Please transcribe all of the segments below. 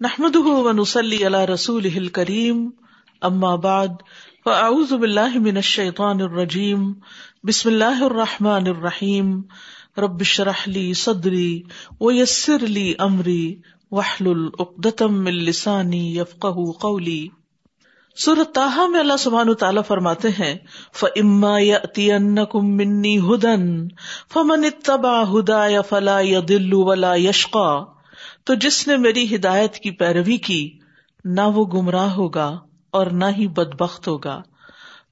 نحمد ونسلی علی رسول کریم اما بعد فاعوذ باللہ من الشیطان الرجیم بسم اللہ الرحمن الرحیم رب شرح لی صدری ویسر لی امری وحلل اقدتم من لسانی یفقہ قولی سورت تاہا میں اللہ سبحانہ تعالیٰ فرماتے ہیں، فَإِمَّا يَأْتِيَنَّكُم مِّنِّي هُدًى، فَمَنِ اتَّبَعَ هُدَايَ فَلَا يَضِلُّ وَلَا يَشْقَى. تو جس نے میری ہدایت کی پیروی کی، نہ وہ گمراہ ہوگا اور نہ ہی بدبخت ہوگا۔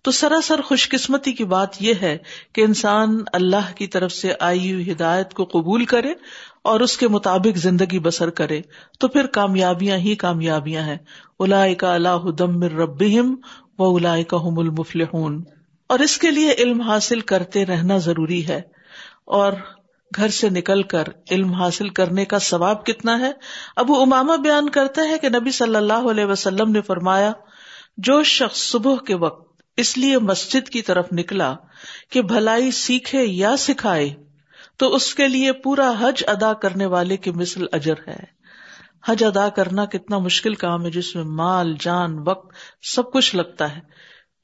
تو سراسر خوش قسمتی کی بات یہ ہے کہ انسان اللہ کی طرف سے آئی ہوئی ہدایت کو قبول کرے اور اس کے مطابق زندگی بسر کرے۔ تو پھر کامیابیاں ہی کامیابیاں ہیں۔ الا کا اللہ دم رب و الا کا المفل اور اس کے لیے علم حاصل کرتے رہنا ضروری ہے۔ اور گھر سے نکل کر علم حاصل کرنے کا ثواب کتنا ہے؟ ابو اماما بیان کرتا ہے کہ نبی صلی اللہ علیہ وسلم نے فرمایا، جو شخص صبح کے وقت اس لیے مسجد کی طرف نکلا کہ بھلائی سیکھے یا سکھائے، تو اس کے لیے پورا حج ادا کرنے والے کی مثل اجر ہے۔ حج ادا کرنا کتنا مشکل کام ہے، جس میں مال، جان، وقت سب کچھ لگتا ہے۔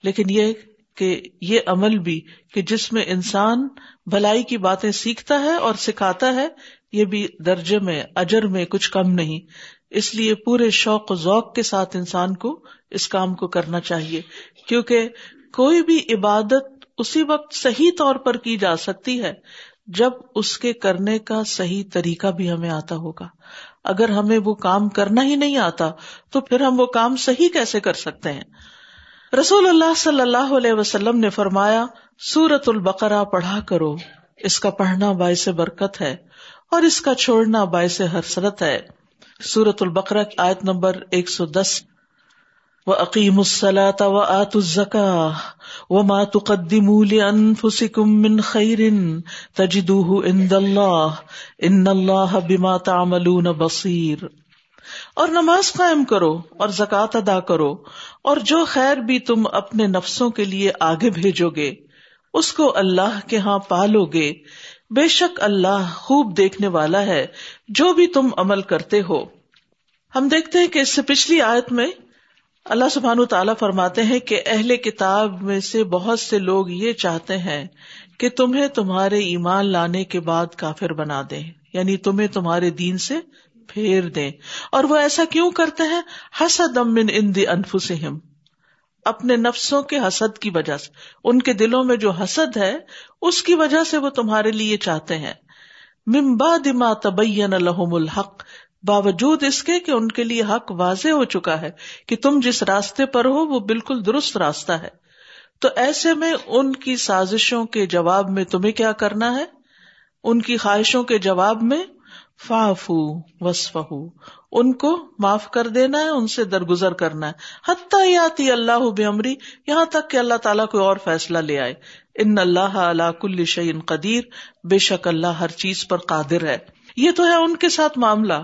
لیکن یہ کہ یہ عمل بھی کہ جس میں انسان بھلائی کی باتیں سیکھتا ہے اور سکھاتا ہے، یہ بھی درجے میں، اجر میں کچھ کم نہیں۔ اس لیے پورے شوق و ذوق کے ساتھ انسان کو اس کام کو کرنا چاہیے۔ کیونکہ کوئی بھی عبادت اسی وقت صحیح طور پر کی جا سکتی ہے جب اس کے کرنے کا صحیح طریقہ بھی ہمیں آتا ہوگا۔ اگر ہمیں وہ کام کرنا ہی نہیں آتا تو پھر ہم وہ کام صحیح کیسے کر سکتے ہیں؟ رسول اللہ صلی اللہ علیہ وسلم نے فرمایا سورت البقرا پڑھا کرو۔ اس کا پڑھنا باعث برکت ہے اور اس کا چھوڑنا باعث حسرت ہے۔ سورت البقرا کی آیت نمبر ایک سو دس۔ و عقیم السلاۃ و آت الزکا و مات قدیم من خیر تجدوہ عند اللہ ان اللہ بما تعملون بصیر اور نماز قائم کرو اور زکوٰۃ ادا کرو اور جو خیر بھی تم اپنے نفسوں کے لیے آگے بھیجو گے، اس کو اللہ کے ہاں پالو گے۔ بے شک اللہ خوب دیکھنے والا ہے، جو بھی تم عمل کرتے ہو۔ ہم دیکھتے ہیں کہ اس سے پچھلی آیت میں اللہ سبحان تعالیٰ فرماتے ہیں کہ اہل کتاب میں سے بہت سے لوگ یہ چاہتے ہیں کہ تمہیں تمہارے ایمان لانے کے بعد کافر بنا دیں یعنی تمہیں تمہارے دین سے پھیر دیں۔ اور وہ ایسا کیوں کرتے ہیں؟ حسد من ان دی انفسہم۔ اپنے نفسوں کے حسد کی وجہ سے۔ ان کے دلوں میں جو حسد ہے، اس کی وجہ سے وہ تمہارے لیے چاہتے ہیں۔ ممبا دما تبین الحم الحق۔ باوجود اس کے کہ ان کے لیے حق واضح ہو چکا ہے کہ تم جس راستے پر ہو، وہ بالکل درست راستہ ہے۔ تو ایسے میں ان کی سازشوں کے جواب میں تمہیں کیا کرنا ہے؟ ان کی خواہشوں کے جواب میں فافو وسف ان کو معاف کر دینا ہے، ان سے درگزر کرنا ہے۔ حتیٰ یاتی اللہ بمری یہاں تک کہ اللہ تعالیٰ کوئی اور فیصلہ لے آئے۔ ان اللہ اللہ کل شعین قدیر، بے شک اللہ ہر چیز پر قادر ہے۔ یہ تو ہے ان کے ساتھ معاملہ،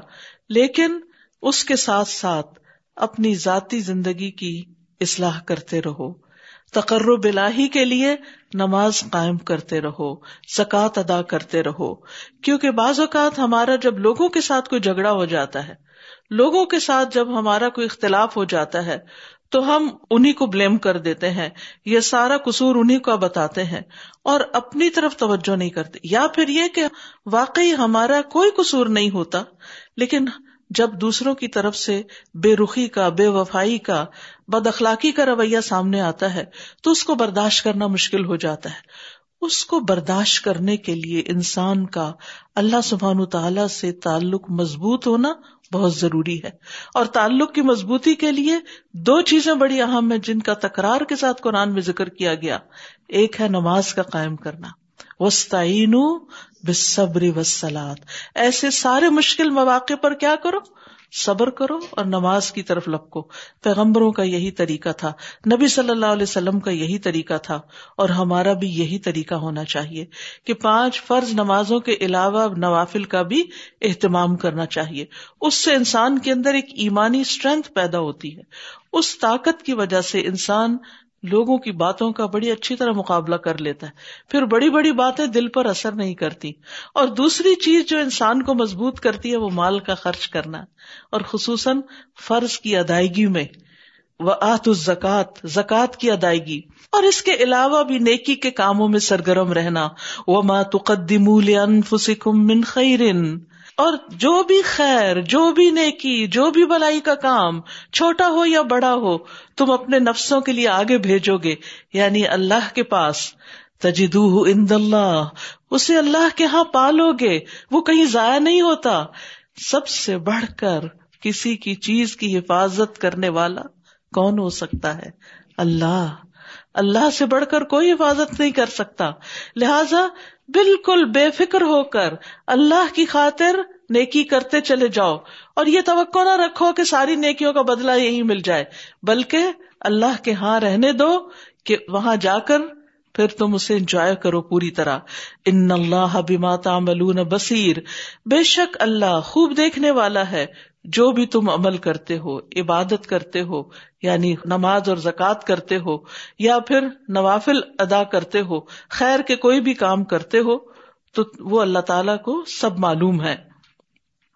لیکن اس کے ساتھ ساتھ اپنی ذاتی زندگی کی اصلاح کرتے رہو۔ تقرب الہی کے لیے نماز قائم کرتے رہو، زکوٰۃ ادا کرتے رہو۔ کیونکہ بعض اوقات ہمارا جب لوگوں کے ساتھ کوئی جھگڑا ہو جاتا ہے، لوگوں کے ساتھ جب ہمارا کوئی اختلاف ہو جاتا ہے، تو ہم انہیں کو بلیم کر دیتے ہیں یہ سارا قصور انہیں کا بتاتے ہیں اور اپنی طرف توجہ نہیں کرتے۔ یا پھر یہ کہ واقعی ہمارا کوئی قصور نہیں ہوتا، لیکن جب دوسروں کی طرف سے بے رخی کا، بے وفائی کا، بد اخلاقی کا رویہ سامنے آتا ہے، تو اس کو برداشت کرنا مشکل ہو جاتا ہے۔ اس کو برداشت کرنے کے لیے انسان کا اللہ سبحان تعالی سے تعلق مضبوط ہونا بہت ضروری ہے۔ اور تعلق کی مضبوطی کے لیے دو چیزیں بڑی اہم ہیں جن کا تکرار کے ساتھ قرآن میں ذکر کیا گیا۔ ایک ہے نماز کا قائم کرنا۔ وسطین بصبری وسلات ایسے سارے مشکل مواقع پر کیا کرو؟ صبر کرو اور نماز کی طرف لپکو۔ پیغمبروں کا یہی طریقہ تھا، نبی صلی اللہ علیہ وسلم کا یہی طریقہ تھا اور ہمارا بھی یہی طریقہ ہونا چاہیے کہ پانچ فرض نمازوں کے علاوہ نوافل کا بھی اہتمام کرنا چاہیے۔ اس سے انسان کے اندر ایک ایمانی اسٹرینتھ پیدا ہوتی ہے۔ اس طاقت کی وجہ سے انسان لوگوں کی باتوں کا بڑی اچھی طرح مقابلہ کر لیتا ہے۔ پھر بڑی بڑی باتیں دل پر اثر نہیں کرتی۔ اور دوسری چیز جو انسان کو مضبوط کرتی ہے وہ مال کا خرچ کرنا۔ اور خصوصاً فرض کی ادائیگی میں۔ وہ آت زکات زکات کی ادائیگی۔ اور اس کے علاوہ بھی نیکی کے کاموں میں سرگرم رہنا۔ وہ ماتقدم من خیرن اور جو بھی خیر، جو بھی نیکی، جو بھی بلائی کا کام، چھوٹا ہو یا بڑا ہو، تم اپنے نفسوں کے لیے آگے بھیجو گے۔ یعنی اللہ کے پاس۔ تجدو اند اللہ۔ اسے اللہ کے ہاں پالو گے۔ وہ کہیں ضائع نہیں ہوتا۔ سب سے بڑھ کر کسی کی چیز کی حفاظت کرنے والا کون ہو سکتا ہے؟ اللہ۔ اللہ سے بڑھ کر کوئی حفاظت نہیں کر سکتا۔ لہذا بالکل بے فکر ہو کر اللہ کی خاطر نیکی کرتے چلے جاؤ اور یہ توقع نہ رکھو کہ ساری نیکیوں کا بدلہ یہی مل جائے، بلکہ اللہ کے ہاں رہنے دو کہ وہاں جا کر پھر تم اسے انجوائے کرو پوری طرح۔ ان اللہ بما تعملون بصیر۔ بے شک اللہ خوب دیکھنے والا ہے۔ جو بھی تم عمل کرتے ہو، عبادت کرتے ہو یعنی نماز اور زکوٰۃ کرتے ہو، یا پھر نوافل ادا کرتے ہو، خیر کے کوئی بھی کام کرتے ہو، تو وہ اللہ تعالی کو سب معلوم ہے۔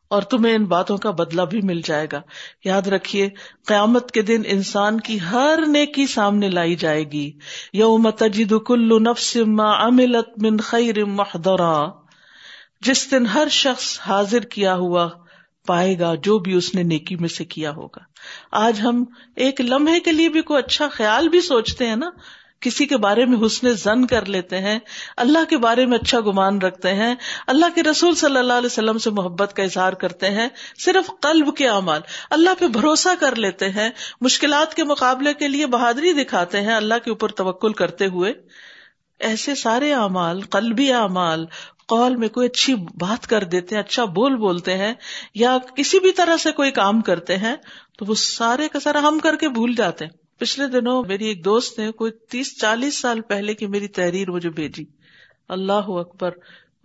اور تمہیں ان باتوں کا بدلہ بھی مل جائے گا۔ یاد رکھیے، قیامت کے دن انسان کی ہر نیکی سامنے لائی جائے گی۔ یوم تجد کل نفس ما عملت من خیر محدرا جس دن ہر شخص حاضر کیا ہوا پائے گا، جو بھی اس نے نیکی میں سے کیا ہوگا۔ آج ہم ایک لمحے کے لیے بھی کوئی اچھا خیال بھی سوچتے ہیں نا، کسی کے بارے میں حسن زن کر لیتے ہیں، اللہ کے بارے میں اچھا گمان رکھتے ہیں، اللہ کے رسول صلی اللہ علیہ وسلم سے محبت کا اظہار کرتے ہیں، صرف قلب کے اعمال، اللہ پہ بھروسہ کر لیتے ہیں، مشکلات کے مقابلے کے لیے بہادری دکھاتے ہیں، اللہ کے اوپر توکل کرتے ہوئے۔ ایسے سارے اعمال، قلبی اعمال قول میں کوئی اچھی بات کر دیتے ہیں اچھا بول بولتے ہیں، یا کسی بھی طرح سے کوئی کام کرتے ہیں، تو وہ سارے کا سارا ہم کر کے بھول جاتے ہیں۔ پچھلے دنوں میری ایک دوست نے کوئی تیس چالیس سال پہلے کی میری تحریر مجھے بھیجی۔ اللہ اکبر۔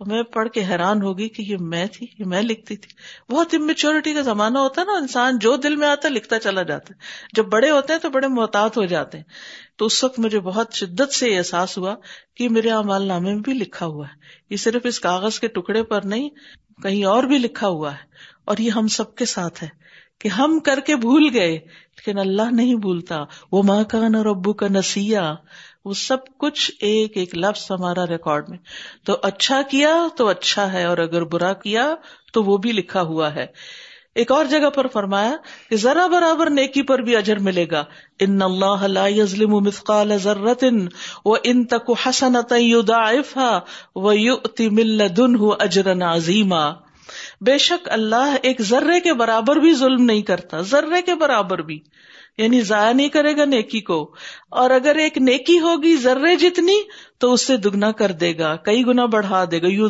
میں پڑھ کے حیران ہوگی کہ یہ میں تھی، یہ میں لکھتی تھی۔ بہت امچیورٹی کا زمانہ ہوتا ہے نا، انسان جو دل میں آتا ہے، لکھتا چلا جاتا ہے۔ جب بڑے ہوتے ہیں تو بڑے محتاط ہو جاتے ہیں۔ تو اس وقت مجھے بہت شدت سے احساس ہوا کہ میرے امال نامے میں بھی لکھا ہوا ہے۔ یہ صرف اس کاغذ کے ٹکڑے پر نہیں، کہیں اور بھی لکھا ہوا ہے۔ اور یہ ہم سب کے ساتھ ہے کہ ہم کر کے بھول گئے، لیکن اللہ نہیں بھولتا۔ وہ ماں کا نہ ربو کا نسیا وہ سب کچھ ایک ایک لفظ ہمارا ریکارڈ میں۔ تو اچھا کیا تو اچھا ہے اور اگر برا کیا تو وہ بھی لکھا ہوا ہے۔ ایک اور جگہ پر فرمایا کہ ذرا برابر نیکی پر بھی اجر ملے گا۔ ان اللہ لا يظلم مثقال ذرۃ وان تك حسنۃ يضاعفها ويؤتي من لدنه اجرا عظیما۔ بے شک اللہ ایک ذرے کے برابر بھی ظلم نہیں کرتا، ذرے کے برابر بھی۔ یعنی ضائع نہیں کرے گا نیکی کو۔ اور اگر ایک نیکی ہوگی ذرے جتنی، تو اس سے دگنا کر دے گا، کئی گنا بڑھا دے گا یو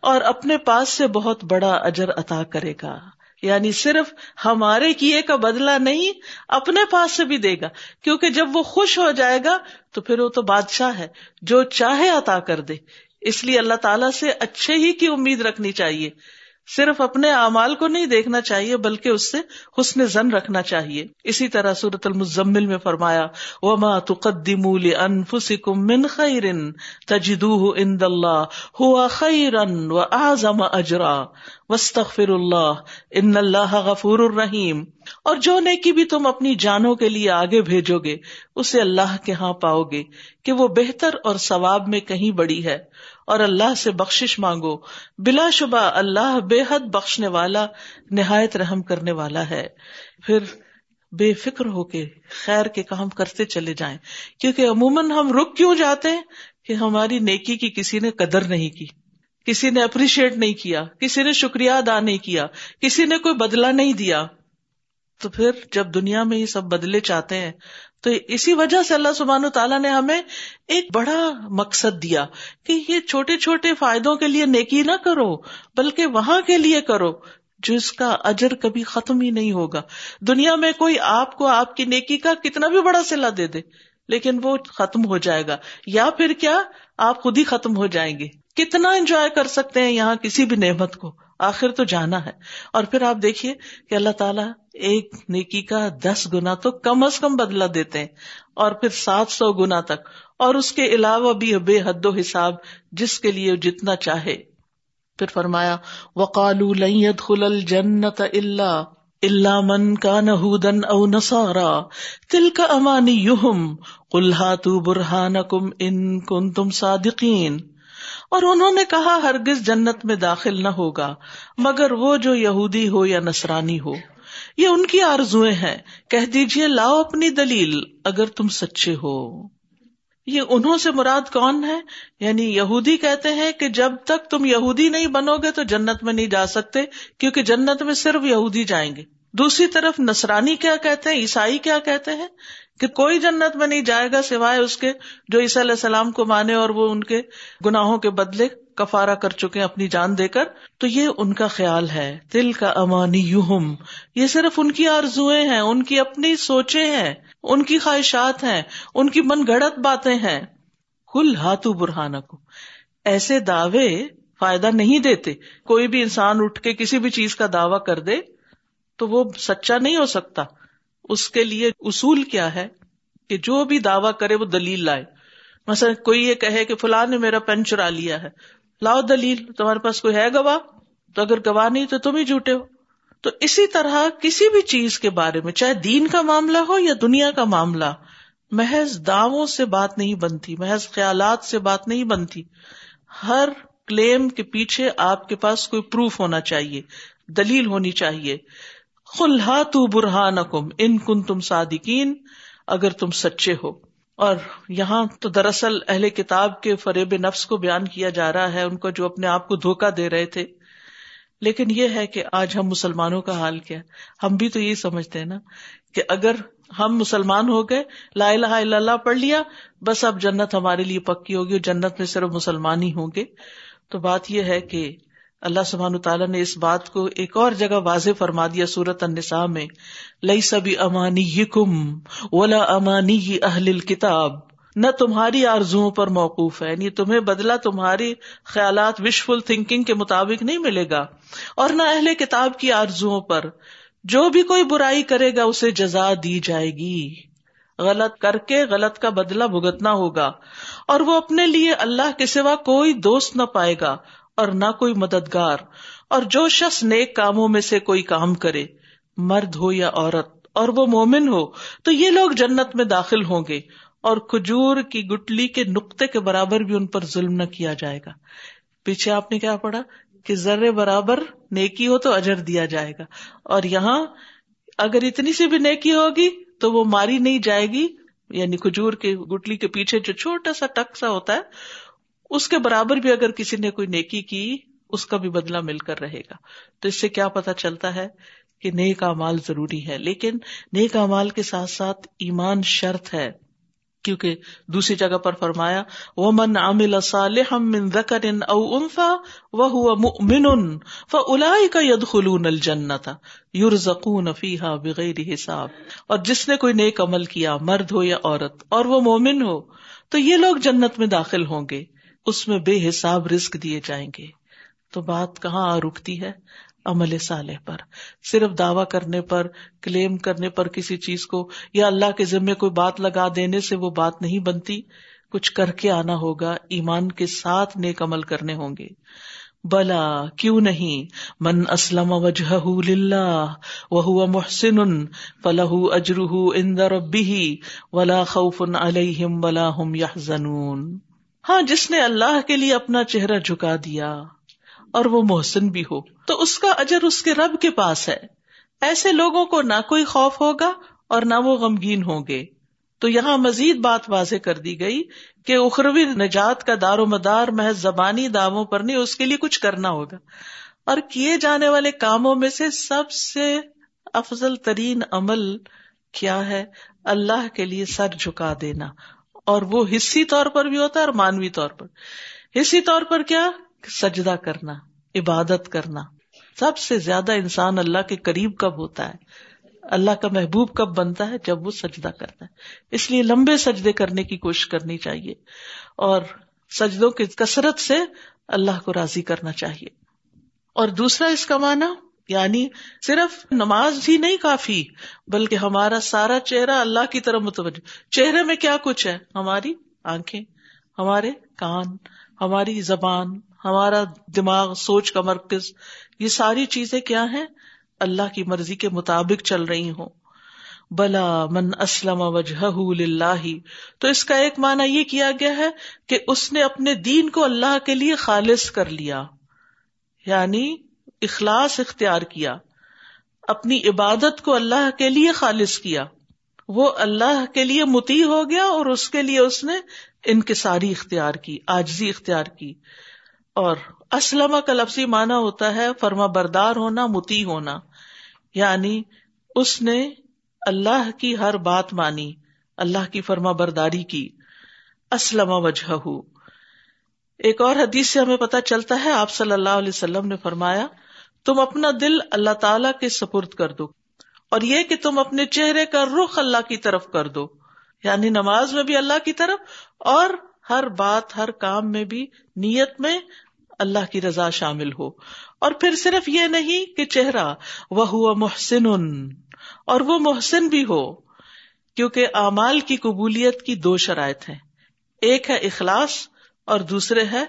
اور اپنے پاس سے بہت بڑا اجر عطا کرے گا۔ یعنی صرف ہمارے کیے کا بدلا نہیں، اپنے پاس سے بھی دے گا۔ کیونکہ جب وہ خوش ہو جائے گا، تو پھر وہ تو بادشاہ ہے، جو چاہے عطا کر دے۔ اس لیے اللہ تعالیٰ سے اچھے ہی کی امید رکھنی چاہیے۔ صرف اپنے اعمال کو نہیں دیکھنا چاہیے، بلکہ اس سے حسن زن رکھنا چاہیے۔ اسی طرح سورت المزمل میں فرمایا، وما تقدموا لانفسکم من خیر تجدوه عند الله هو خيرا واعظم اجرا واستغفر اللہ ان اللہ غفور الرحیم اور جو نیکی بھی تم اپنی جانوں کے لیے آگے بھیجو گے، اسے اللہ کے ہاں پاؤ گے کہ وہ بہتر اور ثواب میں کہیں بڑی ہے۔ اور اللہ سے بخش مانگو، بلا شبہ اللہ بے حد بخشنے والا، نہایت رحم کرنے والا ہے۔ پھر بے فکر ہو کے خیر کے کام کرتے چلے جائیں، کیونکہ عموماً ہم رک کیوں جاتے ہیں کہ ہماری نیکی کی کسی نے قدر نہیں کی۔ کسی نے اپریشیٹ نہیں کیا، کسی نے شکریہ ادا نہیں کیا، کسی نے کوئی بدلا نہیں دیا۔ تو پھر جب دنیا میں یہ سب بدلے چاہتے ہیں، تو اسی وجہ سے اللہ سبحان تعالیٰ نے ہمیں ایک بڑا مقصد دیا کہ یہ چھوٹے چھوٹے فائدوں کے لیے نیکی نہ کرو، بلکہ وہاں کے لیے کرو، جس کا اجر کبھی ختم ہی نہیں ہوگا۔ دنیا میں کوئی آپ کو آپ کی نیکی کا کتنا بھی بڑا سلا دے دے، لیکن وہ ختم ہو جائے گا۔ یا پھر کیا؟ آپ خود ہی ختم ہو جائیں گے۔ کتنا انجوائے کر سکتے ہیں یہاں کسی بھی نعمت کو؟ آخر تو جانا ہے۔ اور پھر آپ دیکھیے کہ اللہ تعالیٰ ایک نیکی کا دس گنا تو کم از کم بدلا دیتے ہیں۔ اور پھر سات سو گنا تک۔ اور اس کے علاوہ بھی بے حد و حساب جس کے لیے جتنا چاہے۔ پھر فرمایا وقال خل جنت اللہ اللہ من کا نہودن او نسارا تل کا امانی یوہم کلہا تو برہان کم ان کن تم صادقین اور انہوں نے کہا ہرگز جنت میں داخل نہ ہوگا، مگر وہ جو یہودی ہو یا نسرانی ہو۔ یہ ان کی آرزویں ہیں۔ کہہ دیجیے لاؤ اپنی دلیل اگر تم سچے ہو۔ یہ انہوں سے مراد کون ہے؟ یعنی یہودی کہتے ہیں کہ جب تک تم یہودی نہیں بنو گے تو جنت میں نہیں جا سکتے، کیونکہ جنت میں صرف یہودی جائیں گے۔ دوسری طرف نسرانی کیا کہتے ہیں؟ عیسائی کیا کہتے ہیں؟ کہ کوئی جنت میں نہیں جائے گا سوائے اس کے جو عیسیٰ علیہ السلام کو مانے اور وہ ان کے گناہوں کے بدلے کفارا کر چکے اپنی جان دے کر۔ تو یہ ان کا خیال ہے۔ دل کا امانی یوہم یہ صرف ان کی آرزویں ہیں، ان کی اپنی سوچے ہیں، ان کی خواہشات ہیں، ان کی من گڑت باتیں ہیں۔ کل ہاتھو برہانہ کو ایسے دعوے فائدہ نہیں دیتے۔ کوئی بھی انسان اٹھ کے کسی بھی چیز کا دعوی کر دے۔ تو وہ سچا نہیں ہو سکتا۔ اس کے لیے اصول کیا ہے کہ جو بھی دعوی کرے وہ دلیل لائے۔ مثلا کوئی یہ کہے کہ فلاں نے میرا پین چرا لیا ہے۔ لاؤ دلیل، تمہارے پاس کوئی ہے گواہ؟ تو اگر گواہ نہیں تو تم ہی جھوٹے ہو۔ تو اسی طرح کسی بھی چیز کے بارے میں، چاہے دین کا معاملہ ہو یا دنیا کا معاملہ، محض دعووں سے بات نہیں بنتی، محض خیالات سے بات نہیں بنتی۔ ہر کلیم کے پیچھے آپ کے پاس کوئی پروف ہونا چاہیے، دلیل ہونی چاہیے۔ خلحا تو برہان ان کن تم صادقین، اگر تم سچے ہو۔ اور یہاں تو دراصل اہل کتاب کے فریب نفس کو بیان کیا جا رہا ہے، ان کو جو اپنے آپ کو دھوکا دے رہے تھے۔ لیکن یہ ہے کہ آج ہم مسلمانوں کا حال کیا۔ ہم بھی تو یہی سمجھتے ہیں نا کہ اگر ہم مسلمان ہو گئے، لا الہ الا اللہ پڑھ لیا، بس اب جنت ہمارے لیے پکی ہوگی اور جنت میں صرف مسلمان ہی ہوں گے۔ تو بات یہ ہے کہ اللہ سبحان تعالیٰ نے اس بات کو ایک اور جگہ واضح فرما دیا سورت النساء میں لئی سبھی امانی کم ولا امانی اہل کتاب نہ تمہاری آرزو پر موقوف ہے یعنی تمہیں بدلا تمہاری خیالات وشفل تھنکنگ کے مطابق نہیں ملے گا، اور نہ اہل کتاب کی آرزو پر۔ جو بھی کوئی برائی کرے گا، اسے جزا دی جائے گی۔ غلط کر کے غلط کا بدلا بھگتنا ہوگا، اور وہ اپنے لیے اللہ کے سوا کوئی دوست نہ پائے گا۔ اور نہ کوئی مددگار، اور جو شخص نیک کاموں میں سے کوئی کام کرے، مرد ہو یا عورت، اور وہ مومن ہو، تو یہ لوگ جنت میں داخل ہوں گے، اور کھجور کی گٹلی کے نقطے کے برابر بھی ان پر ظلم نہ کیا جائے گا۔ پیچھے آپ نے کیا پڑھا؟ کہ ذرے برابر نیکی ہو تو اجر دیا جائے گا۔ اور یہاں اگر اتنی سی بھی نیکی ہوگی تو وہ ماری نہیں جائے گی یعنی کھجور کے گٹلی کے پیچھے جو چھوٹا سا ٹک سا ہوتا ہے اس کے برابر بھی اگر کسی نے کوئی نیکی کی، اس کا بھی بدلہ مل کر رہے گا۔ تو اس سے کیا پتا چلتا ہے کہ نیک امال ضروری ہے لیکن نیک امال کے ساتھ ساتھ ایمان شرط ہے۔ کیونکہ دوسری جگہ پر فرمایا وہ من عامل من ذکر او انفا وہ مؤمن فاولئک کا الجنت یرزقون فیہا بغیر حساب۔ اور جس نے کوئی نیک عمل کیا، مرد ہو یا عورت، اور وہ مومن ہو، تو یہ لوگ جنت میں داخل ہوں گے۔ اس میں بے حساب رسک دیے جائیں گے۔ تو بات کہاں آ رکتی ہے؟ عمل صالح پر۔ صرف دعوی کرنے پر، کلیم کرنے پر کسی چیز کو یا اللہ کے ذمے کوئی بات لگا دینے سے وہ بات نہیں بنتی۔ کچھ کر کے آنا ہوگا، ایمان کے ساتھ نیک عمل کرنے ہوں گے۔ بلا، کیوں نہیں؟ من اسلم وجہ وہ محسن فلح اجرح اندر ولا خوف علیہم ولا هم يحزنون ہاں جس نے اللہ کے لیے اپنا چہرہ جھکا دیا اور وہ محسن بھی ہو، تو اس کا اجر اس کے رب کے پاس ہے۔ ایسے لوگوں کو نہ کوئی خوف ہوگا اور نہ وہ غمگین ہوں گے۔ تو یہاں مزید بات واضح کر دی گئی کہ اخروی نجات کا دار و مدار محض زبانی داموں پر نہیں، اس کے لیے کچھ کرنا ہوگا۔ اور کیے جانے والے کاموں میں سے سب سے افضل ترین عمل کیا ہے؟ اللہ کے لیے سر جھکا دینا۔ اور وہ حصی طور پر بھی ہوتا ہے اور مانوی طور پر۔ حصی طور پر کیا؟ سجدہ کرنا، عبادت کرنا۔ سب سے زیادہ انسان اللہ کے قریب کب ہوتا ہے؟ اللہ کا محبوب کب بنتا ہے؟ جب وہ سجدہ کرتا ہے۔ اس لیے لمبے سجدے کرنے کی کوشش کرنی چاہیے۔ اور سجدوں کی کثرت سے اللہ کو راضی کرنا چاہیے۔ اور دوسرا اس کا معنی؟ یعنی صرف نماز ہی نہیں کافی، بلکہ ہمارا سارا چہرہ اللہ کی طرف متوجہ۔ چہرے میں کیا کچھ ہے؟ ہماری آنکھیں، ہمارے کان، ہماری زبان، ہمارا دماغ، سوچ کا مرکز۔ یہ ساری چیزیں کیا ہیں؟ اللہ کی مرضی کے مطابق چل رہی ہوں۔ بلا من اسلم وجہ تو اس کا ایک معنی یہ کیا گیا ہے کہ اس نے اپنے دین کو اللہ کے لیے خالص کر لیا۔ یعنی اخلاص اختیار کیا، اپنی عبادت کو اللہ کے لیے خالص کیا۔ وہ اللہ کے لیے متی ہو گیا اور اس کے لیے اس نے انکساری اختیار کی، آجزی اختیار کی۔ اور اسلم کا لفظی معنی ہوتا ہے فرما بردار ہونا متی ہونا۔ یعنی اس نے اللہ کی ہر بات مانی، اللہ کی فرما برداری کی۔ اسلم وجہ ایک اور حدیث سے ہمیں پتا چلتا ہے، آپ صلی اللہ علیہ وسلم نے فرمایا تم اپنا دل اللہ تعالی کے سپرد کر دو اور یہ کہ تم اپنے چہرے کا رخ اللہ کی طرف کر دو یعنی نماز میں بھی اللہ کی طرف اور ہر بات ہر کام میں بھی نیت میں اللہ کی رضا شامل ہو اور پھر صرف یہ نہیں کہ چہرہ وہ ہوا محسن اور وہ محسن بھی ہو کیونکہ اعمال کی قبولیت کی دو شرائط ہیں ایک ہے اخلاص اور دوسرے ہے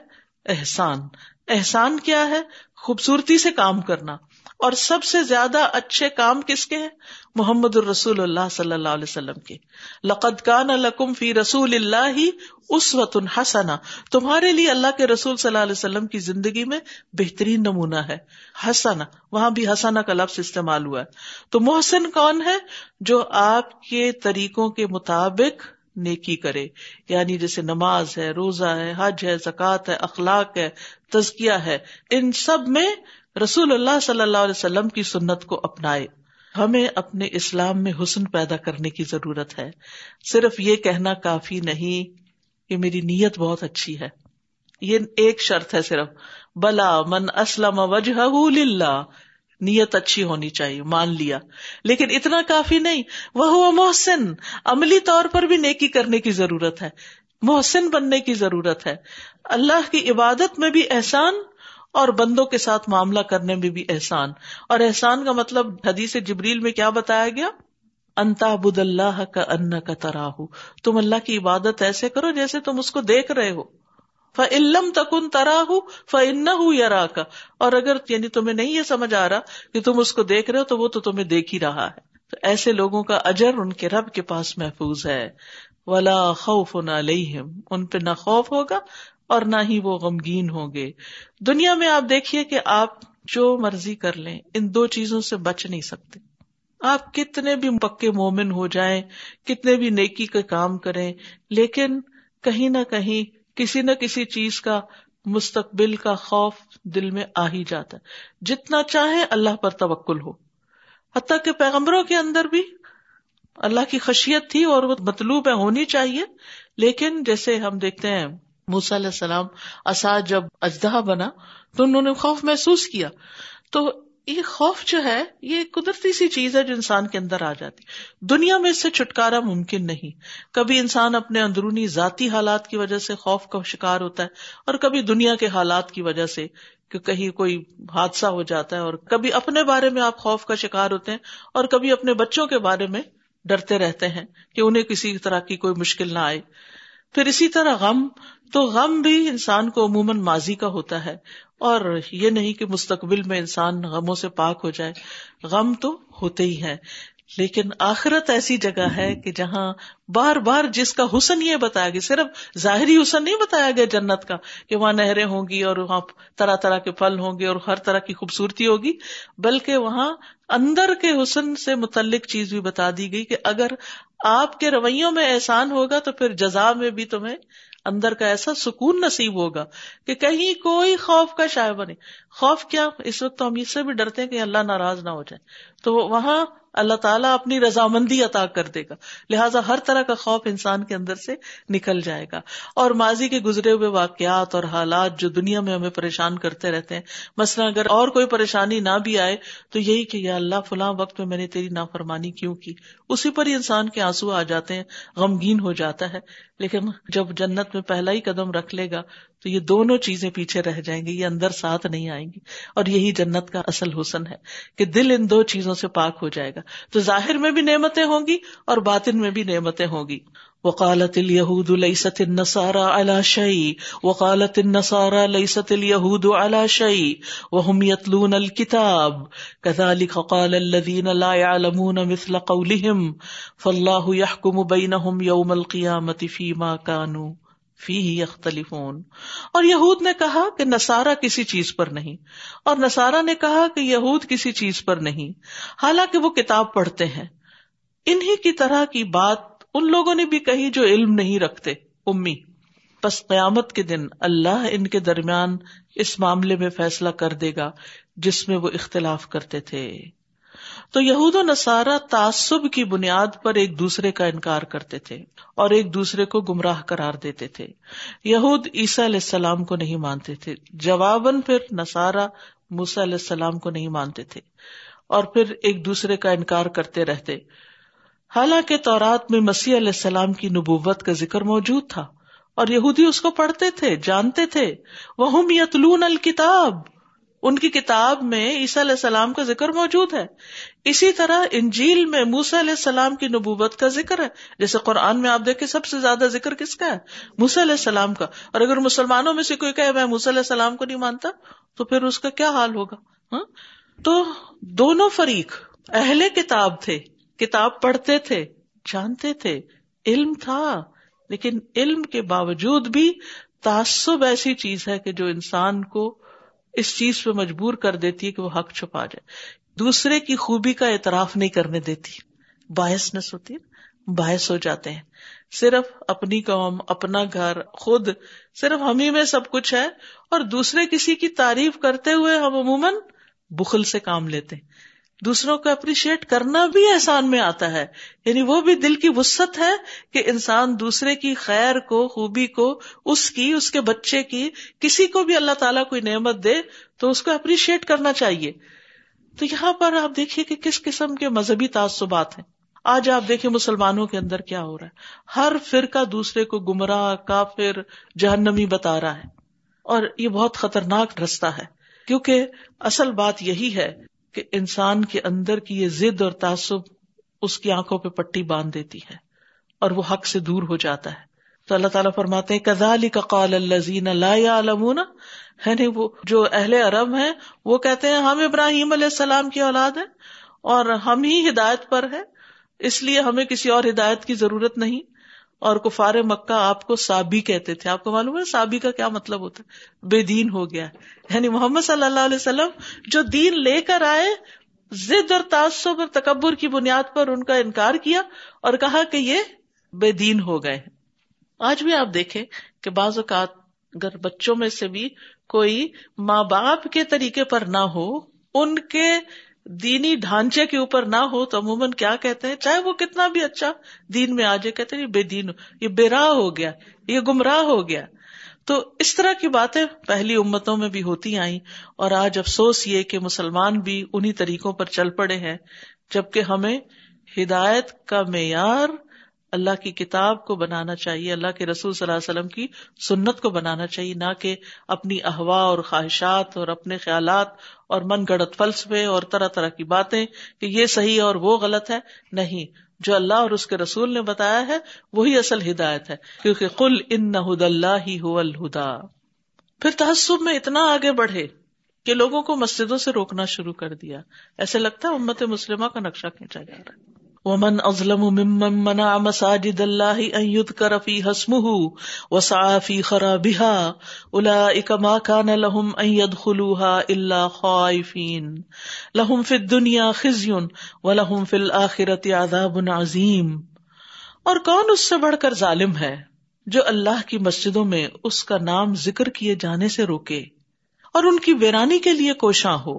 احسان احسان کیا ہے؟ خوبصورتی سے کام کرنا۔ اور سب سے زیادہ اچھے کام کس کے ہیں؟ محمد الرسول اللہ صلی اللہ علیہ وسلم کے۔ لقد کان لکم فی رسول اللہ اس حسنا تمہارے لیے اللہ کے رسول صلی اللہ علیہ وسلم کی زندگی میں بہترین نمونہ ہے۔ حسنا وہاں بھی حسنا کا لفظ استعمال ہوا ہے۔ تو محسن کون ہے؟ جو آپ کے طریقوں کے مطابق نیکی کرے۔ یعنی جیسے نماز ہے، روزہ ہے، حج ہے، زکوٰۃ ہے، اخلاق ہے، تزکیہ ہے، ان سب میں رسول اللہ صلی اللہ علیہ وسلم کی سنت کو اپنائے۔ ہمیں اپنے اسلام میں حسن پیدا کرنے کی ضرورت ہے۔ صرف یہ کہنا کافی نہیں کہ میری نیت بہت اچھی ہے۔ یہ ایک شرط ہے صرف۔ بلا من اسلم وجہ نیت اچھی ہونی چاہیے، مان لیا۔ لیکن اتنا کافی نہیں وہ محسن۔ عملی طور پر بھی نیکی کرنے کی ضرورت ہے، محسن بننے کی ضرورت ہے۔ اللہ کی عبادت میں بھی احسان اور بندوں کے ساتھ معاملہ کرنے میں بھی احسان۔ اور احسان کا مطلب حدیث جبریل میں کیا بتایا گیا؟ انتا بد اللہ کا ان کا تراہ تم اللہ کی عبادت ایسے کرو جیسے تم اس کو دیکھ رہے ہو۔ فعلم تکن ترا ہوں فن یا کا اور اگر یعنی تمہیں نہیں یہ سمجھ آ رہا کہ تم اس کو دیکھ رہے ہو، تو وہ تو تمہیں دیکھ ہی رہا ہے۔ تو ایسے لوگوں کا اجر ان کے رب کے پاس محفوظ ہے۔ ولا خوف نہ ان پہ نہ خوف ہوگا اور نہ ہی وہ غمگین ہوں گے۔ دنیا میں آپ دیکھیے کہ آپ جو مرضی کر لیں، ان دو چیزوں سے بچ نہیں سکتے۔ آپ کتنے بھی پکے مومن ہو جائیں، کتنے بھی نیکی کے کام کریں، لیکن کہیں نہ کہیں کسی نہ کسی چیز کا مستقبل کا خوف دل میں آ ہی جاتا ہے۔ جتنا چاہے اللہ پر توکل ہو۔ حتیٰ کہ پیغمبروں کے اندر بھی اللہ کی خشیت تھی اور وہ مطلوب ہے ہونی چاہیے۔ لیکن جیسے ہم دیکھتے ہیں موسا علیہ السلام، اساد جب اجدہ بنا تو انہوں نے خوف محسوس کیا۔ تو یہ خوف جو ہے، یہ قدرتی سی چیز ہے جو انسان کے اندر آ جاتی۔ دنیا میں اس سے چھٹکارا ممکن نہیں۔ کبھی انسان اپنے اندرونی ذاتی حالات کی وجہ سے خوف کا شکار ہوتا ہے اور کبھی دنیا کے حالات کی وجہ سے کہ کہیں کوئی حادثہ ہو جاتا ہے اور کبھی اپنے بارے میں آپ خوف کا شکار ہوتے ہیں اور کبھی اپنے بچوں کے بارے میں ڈرتے رہتے ہیں کہ انہیں کسی طرح کی کوئی مشکل نہ آئے۔ پھر اسی طرح غم، تو غم بھی انسان کو عموماً ماضی کا ہوتا ہے۔ اور یہ نہیں کہ مستقبل میں انسان غموں سے پاک ہو جائے۔ غم تو ہوتے ہی ہے لیکن آخرت ایسی جگہ ہے کہ جہاں بار بار جس کا حسن یہ بتایا گیا، صرف ظاہری حسن نہیں بتایا گیا جنت کا، کہ وہاں نہریں ہوں گی اور وہاں طرح طرح کے پھل ہوں گے اور ہر طرح کی خوبصورتی ہوگی، بلکہ وہاں اندر کے حسن سے متعلق چیز بھی بتا دی گئی کہ اگر آپ کے رویوں میں احسان ہوگا تو پھر جزا میں بھی تمہیں اندر کا ایسا سکون نصیب ہوگا کہ کہیں کوئی خوف کا شائع بنے خوف کیا؟ اس وقت تو ہم اس سے بھی ڈرتے ہیں کہ اللہ ناراض نہ ہو جائے۔ تو وہاں اللہ تعالیٰ اپنی رضامندی عطا کر دے گا۔ لہٰذا ہر طرح کا خوف انسان کے اندر سے نکل جائے گا۔ اور ماضی کے گزرے ہوئے واقعات اور حالات جو دنیا میں ہمیں پریشان کرتے رہتے ہیں، مثلاً اگر اور کوئی پریشانی نہ بھی آئے تو یہی کہ یا اللہ، فلاں وقت میں میں نے تیری نافرمانی کیوں کی؟ اسی پر ہی انسان کے آنسو آ جاتے ہیں، غمگین ہو جاتا ہے۔ لیکن جب جنت میں پہلا ہی قدم رکھ لے گا تو یہ دونوں چیزیں پیچھے رہ جائیں گی، یہ اندر ساتھ نہیں آئیں گی۔ اور یہی جنت کا اصل حسن ہے کہ دل ان دو چیزوں سے پاک ہو جائے گا۔ تو ظاہر میں بھی نعمتیں ہوں گی اور باطن میں بھی نعمتیں ہوں گی۔ وقالت اليهود ليست النصارى على شيء وقالت النصارى ليست اليهود على شيء وهم يتلون الكتاب كذلك قال الذين لا يعلمون مثل قولهم فالله يحكم بينهم يوم القيامة فيما كانوا فيه يختلفون اور یہود نے کہا کہ نصارہ کسی چیز پر نہیں، اور نصارہ نے کہا کہ یہود کسی چیز پر نہیں۔ حالانکہ وہ کتاب پڑھتے ہیں۔ انہی کی طرح کی بات ان لوگوں نے بھی کہی جو علم نہیں رکھتے۔ امی بس قیامت کے دن اللہ ان کے درمیان اس معاملے میں فیصلہ کر دے گا جس میں وہ اختلاف کرتے تھے۔ تو یہود و نصارہ تعصب کی بنیاد پر ایک دوسرے کا انکار کرتے تھے اور ایک دوسرے کو گمراہ قرار دیتے تھے۔ یہود عیسیٰ علیہ السلام کو نہیں مانتے تھے۔ جواباً پھر نصارہ موسیٰ علیہ السلام کو نہیں مانتے تھے اور پھر ایک دوسرے کا انکار کرتے رہتے۔ حالانکہ تورات میں مسیح علیہ السلام کی نبوت کا ذکر موجود تھا اور یہودی اس کو پڑھتے تھے، جانتے تھے۔ وہ یتلون الکتاب ان کی کتاب میں عیسیٰ علیہ السلام کا ذکر موجود ہے۔ اسی طرح انجیل میں موسا علیہ السلام کی نبوت کا ذکر ہے۔ جیسے قرآن میں آپ دیکھیں سب سے زیادہ ذکر کس کا ہے؟ موسا علیہ السلام کا۔ اور اگر مسلمانوں میں سے کوئی کہ میں موسیٰ علیہ السلام کو نہیں مانتا، تو پھر اس کا کیا حال ہوگا؟ ہاں؟ تو دونوں فریق اہل کتاب تھے، کتاب پڑھتے تھے، جانتے تھے، علم تھا۔ لیکن علم کے باوجود بھی تعصب ایسی چیز ہے کہ جو انسان کو اس چیز پہ مجبور کر دیتی ہے کہ وہ حق چھپا جائے۔ دوسرے کی خوبی کا اعتراف نہیں کرنے دیتی۔ باعث نس ہوتی ہے باعث ہو جاتے ہیں۔ صرف اپنی قوم، اپنا گھر، خود، صرف ہم ہی میں سب کچھ ہے اور دوسرے کسی کی تعریف کرتے ہوئے ہم عموماً بخل سے کام لیتے ہیں۔ دوسروں کو اپریشیٹ کرنا بھی احسان میں آتا ہے۔ یعنی وہ بھی دل کی وسط ہے کہ انسان دوسرے کی خیر کو، خوبی کو، اس کی، اس کے بچے کی، کسی کو بھی اللہ تعالیٰ کوئی نعمت دے تو اس کو اپریشیٹ کرنا چاہیے۔ تو یہاں پر آپ دیکھیے کہ کس قسم کے مذہبی تعصبات ہیں۔ آج آپ دیکھیں مسلمانوں کے اندر کیا ہو رہا ہے۔ ہر فرقہ دوسرے کو گمراہ، کافر، جہنمی بتا رہا ہے۔ اور یہ بہت خطرناک رستہ ہے۔ کیونکہ اصل بات یہی ہے کہ انسان کے اندر کی یہ ضد اور تعصب اس کی آنکھوں پہ پٹی باندھ دیتی ہے اور وہ حق سے دور ہو جاتا ہے۔ تو اللہ تعالیٰ فرماتے ہیں کزالی کا قال الزین اللہ ہے نہیں وہ جو اہل عرب ہیں، وہ کہتے ہیں، ہم ابراہیم علیہ السلام کی اولاد ہے اور ہم ہی ہدایت پر ہے اس لیے ہمیں کسی اور ہدایت کی ضرورت نہیں اور کفار مکہ آپ کو سابی کہتے تھے۔ آپ کو معلوم ہے سابی کا کیا مطلب ہوتا ہے؟ بے دین ہو گیا۔ یعنی محمد صلی اللہ علیہ وسلم جو دین لے کر آئے، ضد اور تعصب اور تکبر کی بنیاد پر ان کا انکار کیا اور کہا کہ یہ بے دین ہو گئے۔ آج بھی آپ دیکھیں کہ بعض اوقات اگر بچوں میں سے بھی کوئی ماں باپ کے طریقے پر نہ ہو، ان کے دینی ڈھانچے کے اوپر نہ ہو تو عموماً کیا کہتے ہیں؟ چاہے وہ کتنا بھی اچھا دین میں آ جائے، کہتے ہیں، یہ بے دین ہو، یہ بے راہ ہو گیا، یہ گمراہ ہو گیا۔ تو اس طرح کی باتیں پہلی امتوں میں بھی ہوتی آئیں اور آج افسوس یہ کہ مسلمان بھی انہیں طریقوں پر چل پڑے ہیں، جبکہ ہمیں ہدایت کا معیار اللہ کی کتاب کو بنانا چاہیے، اللہ کے رسول صلی اللہ علیہ وسلم کی سنت کو بنانا چاہیے، نہ کہ اپنی احوا اور خواہشات اور اپنے خیالات اور من گڑت فلسفے اور طرح طرح کی باتیں کہ یہ صحیح اور وہ غلط ہے۔ نہیں، جو اللہ اور اس کے رسول نے بتایا ہے، وہی اصل ہدایت ہے۔ کیونکہ کل ان نہ اللہ ہی ہو الہدا۔ پھر تحسب میں اتنا آگے بڑھے کہ لوگوں کو مسجدوں سے روکنا شروع کر دیا۔ ایسے لگتا ہے امت مسلمہ کا نقشہ کھینچا جا رہا ہے۔ ومن ازلم ممن منع مساجد الله ان يذكر فيها اسمه وسعى في خرابها اولئك ما كان لهم ان يدخلوها الا خائفين لهم في الدنيا خزي ولهم في الاخره عذاب عظيم اور کون اس سے بڑھ کر ظالم ہے جو اللہ کی مسجدوں میں اس کا نام ذکر کیے جانے سے روکے اور ان کی ویرانی کے لیے کوشاں ہو؟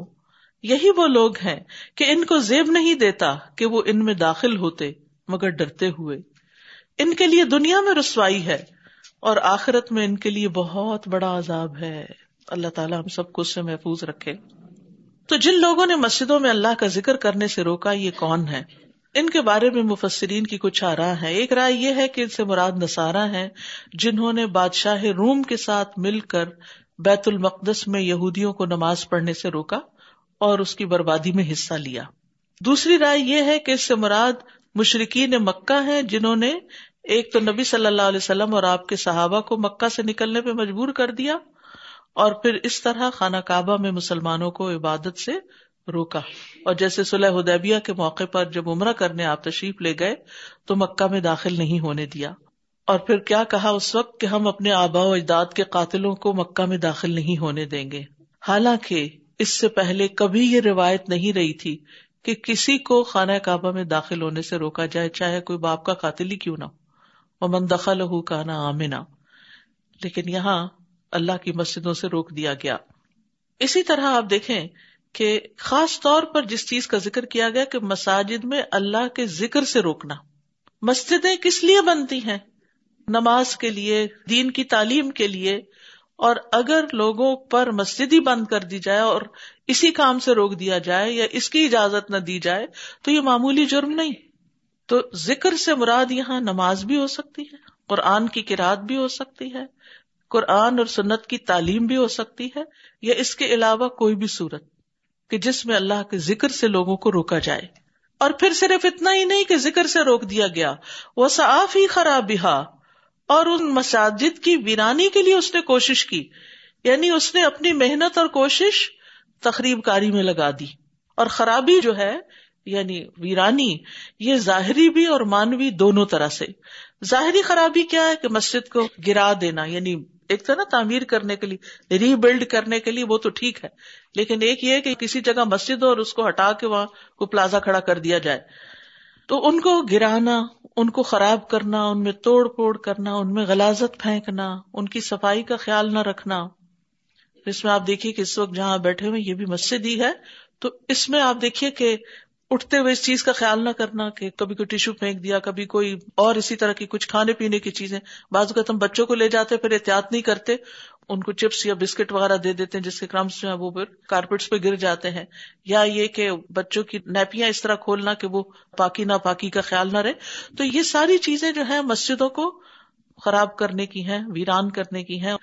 یہی وہ لوگ ہیں کہ ان کو زیب نہیں دیتا کہ وہ ان میں داخل ہوتے، مگر ڈرتے ہوئے۔ ان کے لیے دنیا میں رسوائی ہے اور آخرت میں ان کے لیے بہت بڑا عذاب ہے۔ اللہ تعالیٰ ہم سب کو اس سے محفوظ رکھے۔ تو جن لوگوں نے مسجدوں میں اللہ کا ذکر کرنے سے روکا، یہ کون ہے ان کے بارے میں مفسرین کی کچھ آرا ہے ایک رائے یہ ہے کہ ان سے مراد نسارا ہے جنہوں نے بادشاہ روم کے ساتھ مل کر بیت المقدس میں یہودیوں کو نماز پڑھنے سے روکا۔ اور اس کی بربادی میں حصہ لیا۔ دوسری رائے یہ ہے کہ اس سے مراد مشرقین مکہ ہے جنہوں نے ایک تو نبی صلی اللہ علیہ وسلم اور آپ کے صحابہ کو مکہ سے نکلنے پہ مجبور کر دیا اور پھر اس طرح خانہ کعبہ میں مسلمانوں کو عبادت سے روکا۔ اور جیسے صلح حدیبیہ کے موقع پر جب عمرہ کرنے آپ تشریف لے گئے تو مکہ میں داخل نہیں ہونے دیا۔ اور پھر کیا کہا اس وقت کہ ہم اپنے آبا و اجداد کے قاتلوں کو مکہ میں داخل نہیں ہونے دیں گے؟ حالانکہ اس سے پہلے کبھی یہ روایت نہیں رہی تھی کہ کسی کو خانہ کعبہ میں داخل ہونے سے روکا جائے، چاہے کوئی باپ کا قاتل ہی کیوں نہ وہ من دخل ہو کا نا آمنا۔ لیکن یہاں اللہ کی مسجدوں سے روک دیا گیا۔ اسی طرح آپ دیکھیں کہ خاص طور پر جس چیز کا ذکر کیا گیا کہ مساجد میں اللہ کے ذکر سے روکنا۔ مسجدیں کس لیے بنتی ہیں؟ نماز کے لیے، دین کی تعلیم کے لیے اور اگر لوگوں پر مسجد ہی بند کر دی جائے اور اسی کام سے روک دیا جائے یا اس کی اجازت نہ دی جائے، تو یہ معمولی جرم نہیں۔ تو ذکر سے مراد یہاں نماز بھی ہو سکتی ہے، قرآن کی کراط بھی ہو سکتی ہے، قرآن اور سنت کی تعلیم بھی ہو سکتی ہے، یا اس کے علاوہ کوئی بھی صورت کہ جس میں اللہ کے ذکر سے لوگوں کو روکا جائے۔ اور پھر صرف اتنا ہی نہیں کہ ذکر سے روک دیا گیا۔ وہ صاف ہی خراب اور ان مساجد کی ویرانی کے لیے اس نے کوشش کی۔ یعنی اس نے اپنی محنت اور کوشش تقریب کاری میں لگا دی۔ اور خرابی جو ہے یعنی ویرانی، یہ ظاہری بھی اور مانوی دونوں طرح سے۔ ظاہری خرابی کیا ہے کہ مسجد کو گرا دینا یعنی ایک تھا نا تعمیر کرنے کے لیے، ری بلڈ کرنے کے لیے وہ تو ٹھیک ہے۔ لیکن ایک یہ کہ کسی جگہ مسجد ہو اور اس کو ہٹا کے وہاں کو پلازا کھڑا کر دیا جائے۔ تو ان کو گرانا، ان کو خراب کرنا، ان میں توڑ پھوڑ کرنا، ان میں غلازت پھینکنا، ان کی صفائی کا خیال نہ رکھنا۔ اس میں آپ دیکھیے کہ اس وقت جہاں بیٹھے ہوئے یہ بھی مسجد ہی ہے۔ تو اس میں آپ دیکھیے کہ اٹھتے ہوئے اس چیز کا خیال نہ کرنا کہ کبھی کوئی ٹیشو پھینک دیا، کبھی کوئی اور اسی طرح کی کچھ کھانے پینے کی چیزیں۔ بعض اوقات ہم بچوں کو لے جاتے، پھر احتیاط نہیں کرتے۔ ان کو چپس یا بسکٹ وغیرہ دے دیتے ہیں، جس کے کرمس جو ہے وہ پھر کارپیٹس پہ گر جاتے ہیں۔ یا یہ کہ بچوں کی نیپیاں اس طرح کھولنا کہ وہ پاکی نہ پاکی کا خیال نہ رہے۔ تو یہ ساری چیزیں جو ہے مسجدوں کو خراب کرنے کی ہیں، ویران کرنے کی ہیں۔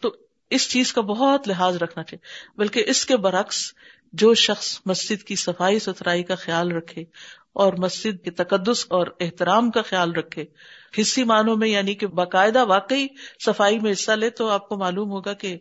تو اس چیز کا بہت لحاظ رکھنا چاہیے۔ بلکہ اس کے برعکس جو شخص مسجد کی صفائی ستھرائی کا خیال رکھے اور مسجد کے تقدس اور احترام کا خیال رکھے۔ حصی معنوں میں یعنی کہ باقاعدہ واقعی صفائی میں حصہ لے تو آپ کو معلوم ہوگا کہ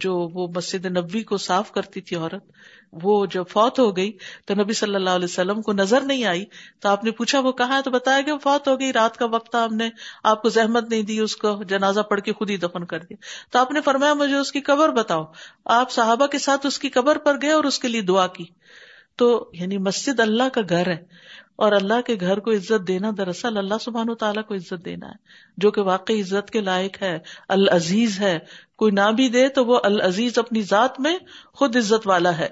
جو وہ مسجد نبی کو صاف کرتی تھی عورت، وہ جب فوت ہو گئی تو نبی صلی اللہ علیہ وسلم کو نظر نہیں آئی۔ تو آپ نے پوچھا وہ کہاں ہے؟ تو بتایا کہ فوت ہو گئی۔ رات کا وقت تھا، ہم نے آپ کو زحمت نہیں دی، اس کو جنازہ پڑھ کے خود ہی دفن کر دیا۔ تو آپ نے فرمایا مجھے اس کی قبر بتاؤ۔ آپ صحابہ کے ساتھ اس کی قبر پر گئے اور اس کے لیے دعا کی۔ تو یعنی مسجد اللہ کا گھر ہے اور اللہ کے گھر کو عزت دینا دراصل اللہ سبحان و تعالیٰ کو عزت دینا ہے، جو کہ واقعی عزت کے لائق ہے، العزیز ہے۔ کوئی نہ بھی دے تو وہ العزیز اپنی ذات میں خود عزت والا ہے۔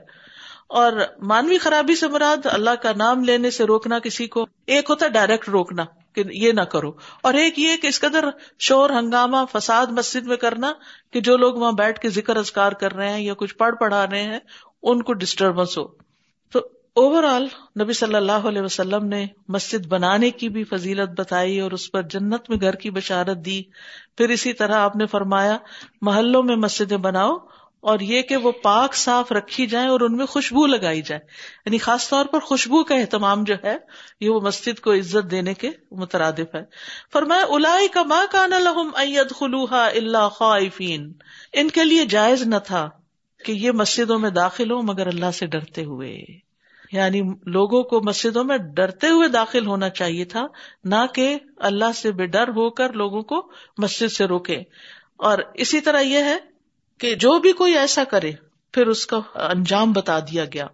اور مانوی خرابی سے مراد اللہ کا نام لینے سے روکنا کسی کو، ایک ہوتا ہے ڈائریکٹ روکنا کہ یہ نہ کرو۔ اور ایک یہ کہ اس قدر شور، ہنگامہ، فساد مسجد میں کرنا کہ جو لوگ وہاں بیٹھ کے ذکر ازکار کر رہے ہیں یا کچھ پڑھ پڑھا رہے ہیں، ان کو ڈسٹربنس ہو اوور آل نبی صلی اللہ علیہ وسلم نے مسجد بنانے کی بھی فضیلت بتائی اور اس پر جنت میں گھر کی بشارت دی۔ پھر اسی طرح آپ نے فرمایا، محلوں میں مسجدیں بناؤ اور یہ کہ وہ پاک صاف رکھی جائیں اور ان میں خوشبو لگائی جائے۔ یعنی خاص طور پر خوشبو کا اہتمام جو ہے، یہ وہ مسجد کو عزت دینے کے مترادف ہے۔ فرمایا الائی کا ماں کا لہم اید خلوحا اللہ خواہفین ان کے لیے جائز نہ تھا کہ یہ مسجدوں میں داخل ہوں مگر اللہ سے ڈرتے ہوئے۔ یعنی لوگوں کو مسجدوں میں ڈرتے ہوئے داخل ہونا چاہیے تھا، نہ کہ اللہ سے بے ڈر ہو کر لوگوں کو مسجد سے روکے۔ اور اسی طرح یہ ہے کہ جو بھی کوئی ایسا کرے، پھر اس کا انجام بتا دیا گیا۔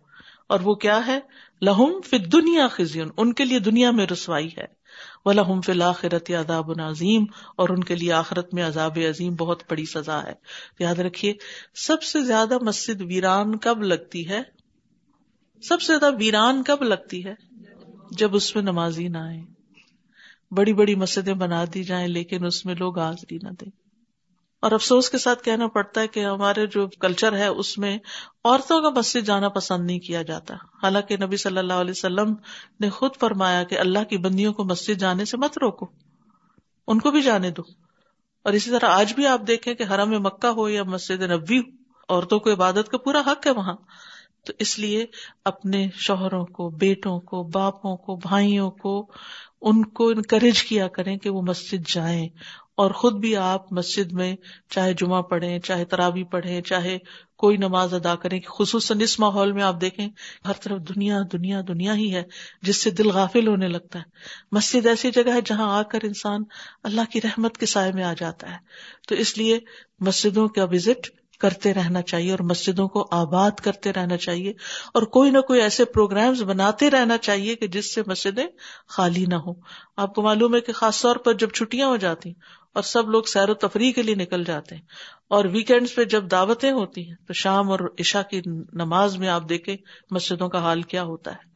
اور وہ کیا ہے؟ لہم فی دنیا خزین ان کے لیے دنیا میں رسوائی ہے۔ وہ لہم فی الآخرت عذاب عظیم، اور ان کے لیے آخرت میں عذاب عظیم بہت بڑی سزا ہے۔ یاد رکھیے، سب سے زیادہ مسجد ویران کب لگتی ہے؟ سب سے زیادہ ویران کب لگتی ہے؟ جب اس میں نمازی نہ آئے بڑی بڑی مسجدیں بنا دی جائیں، لیکن اس میں لوگ حاضری نہ دیں۔ اور افسوس کے ساتھ کہنا پڑتا ہے کہ ہمارے جو کلچر ہے، اس میں عورتوں کا مسجد جانا پسند نہیں کیا جاتا۔ حالانکہ نبی صلی اللہ علیہ وسلم نے خود فرمایا کہ اللہ کی بندیوں کو مسجد جانے سے مت روکو، ان کو بھی جانے دو۔ اور اسی طرح آج بھی آپ دیکھیں کہ حرم مکہ ہو یا مسجد نبی ہو، عورتوں کو عبادت کا پورا حق ہے وہاں۔ تو اس لیے اپنے شوہروں کو، بیٹوں کو، باپوں کو، بھائیوں کو ان کو انکریج کیا کریں کہ وہ مسجد جائیں اور خود بھی آپ مسجد میں چاہے جمعہ پڑھیں، چاہے ترابی پڑھیں، چاہے کوئی نماز ادا کریں خصوصاً اس ماحول میں آپ دیکھیں ہر طرف دنیا دنیا دنیا ہی ہے جس سے دل غافل ہونے لگتا ہے۔ مسجد ایسی جگہ ہے جہاں آ کر انسان اللہ کی رحمت کے سائے میں آ جاتا ہے۔ تو اس لیے مسجدوں کا وزٹ کرتے رہنا چاہیے اور مسجدوں کو آباد کرتے رہنا چاہیے اور کوئی نہ کوئی ایسے پروگرامز بناتے رہنا چاہیے کہ جس سے مسجدیں خالی نہ ہوں۔ آپ کو معلوم ہے کہ خاص طور پر جب چھٹیاں ہو جاتی اور سب لوگ سیر و تفریح کے لیے نکل جاتے ہیں اور ویکینڈ پہ جب دعوتیں ہوتی ہیں تو شام اور عشا کی نماز میں آپ دیکھیں مسجدوں کا حال کیا ہوتا ہے۔